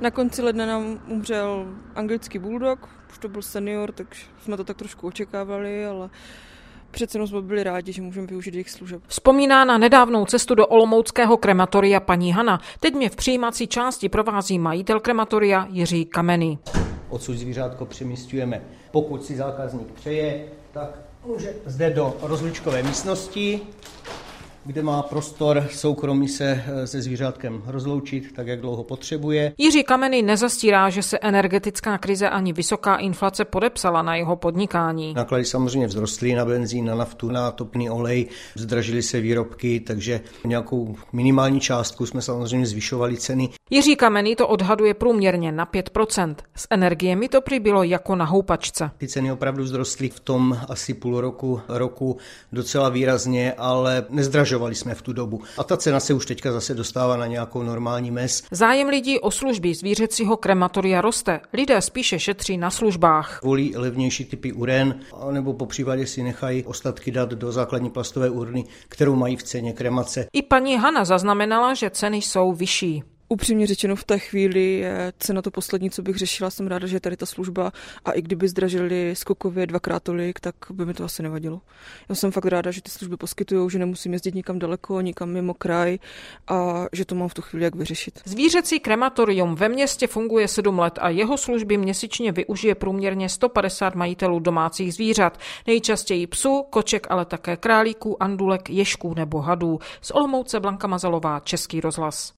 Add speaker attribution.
Speaker 1: Na konci ledna nám umřel anglický bulldog, už to byl senior, takže jsme to tak trošku očekávali, ale přece jenom jsme byli rádi, že můžeme využít jejich služeb.
Speaker 2: Vzpomíná na nedávnou cestu do Olomouckého krematoria paní Hana. Teď mě v přijímací části provází majitel krematoria Jiří Kamenný.
Speaker 3: Odsud zvířátko přemístujeme. Pokud si zákazník přeje, tak může zde do rozličkové místnosti kde má prostor soukromí se eh, se zvířátkem rozloučit, tak jak dlouho potřebuje.
Speaker 2: Jiří Kameny nezastírá, že se energetická krize ani vysoká inflace podepsala na jeho podnikání.
Speaker 3: Náklady samozřejmě vzrostly na benzín, na naftu, na topný olej, zdražily se výrobky, takže nějakou minimální částku jsme samozřejmě zvyšovali ceny.
Speaker 2: Jiří Kamenný to odhaduje průměrně na 5%. S energiemi to přibylo jako na houpačce.
Speaker 3: Ty ceny opravdu vzrostly v tom asi půl roku, roku docela výrazně, ale nezdražovaly zdražovali jsme v tu dobu. A ta cena se už teďka zase dostává na nějakou normální mez.
Speaker 2: Zájem lidí o služby zvířecího krematoria roste. Lidé spíše šetří na službách.
Speaker 3: Volí levnější typy uren, nebo po případě si nechají ostatky dát do základní plastové urny, kterou mají v ceně kremace.
Speaker 2: I paní Hana zaznamenala, že ceny jsou vyšší.
Speaker 1: Upřímně řečeno v té chvíli je cena to poslední, co bych řešila. Jsem ráda, že je tady ta služba a i kdyby zdražili skokově dvakrát tolik, tak by mi to asi nevadilo. Já jsem fakt ráda, že ty služby poskytují, že nemusím jezdit nikam daleko, nikam mimo kraj a že to mám v tu chvíli jak vyřešit.
Speaker 2: Zvířecí krematorium ve městě funguje 7 let a jeho služby měsíčně využije průměrně 150 majitelů domácích zvířat. Nejčastěji psů, koček, ale také králíků, andulek, ješků nebo hadů. Z Olomouce Blanka Mazalová, Český rozhlas.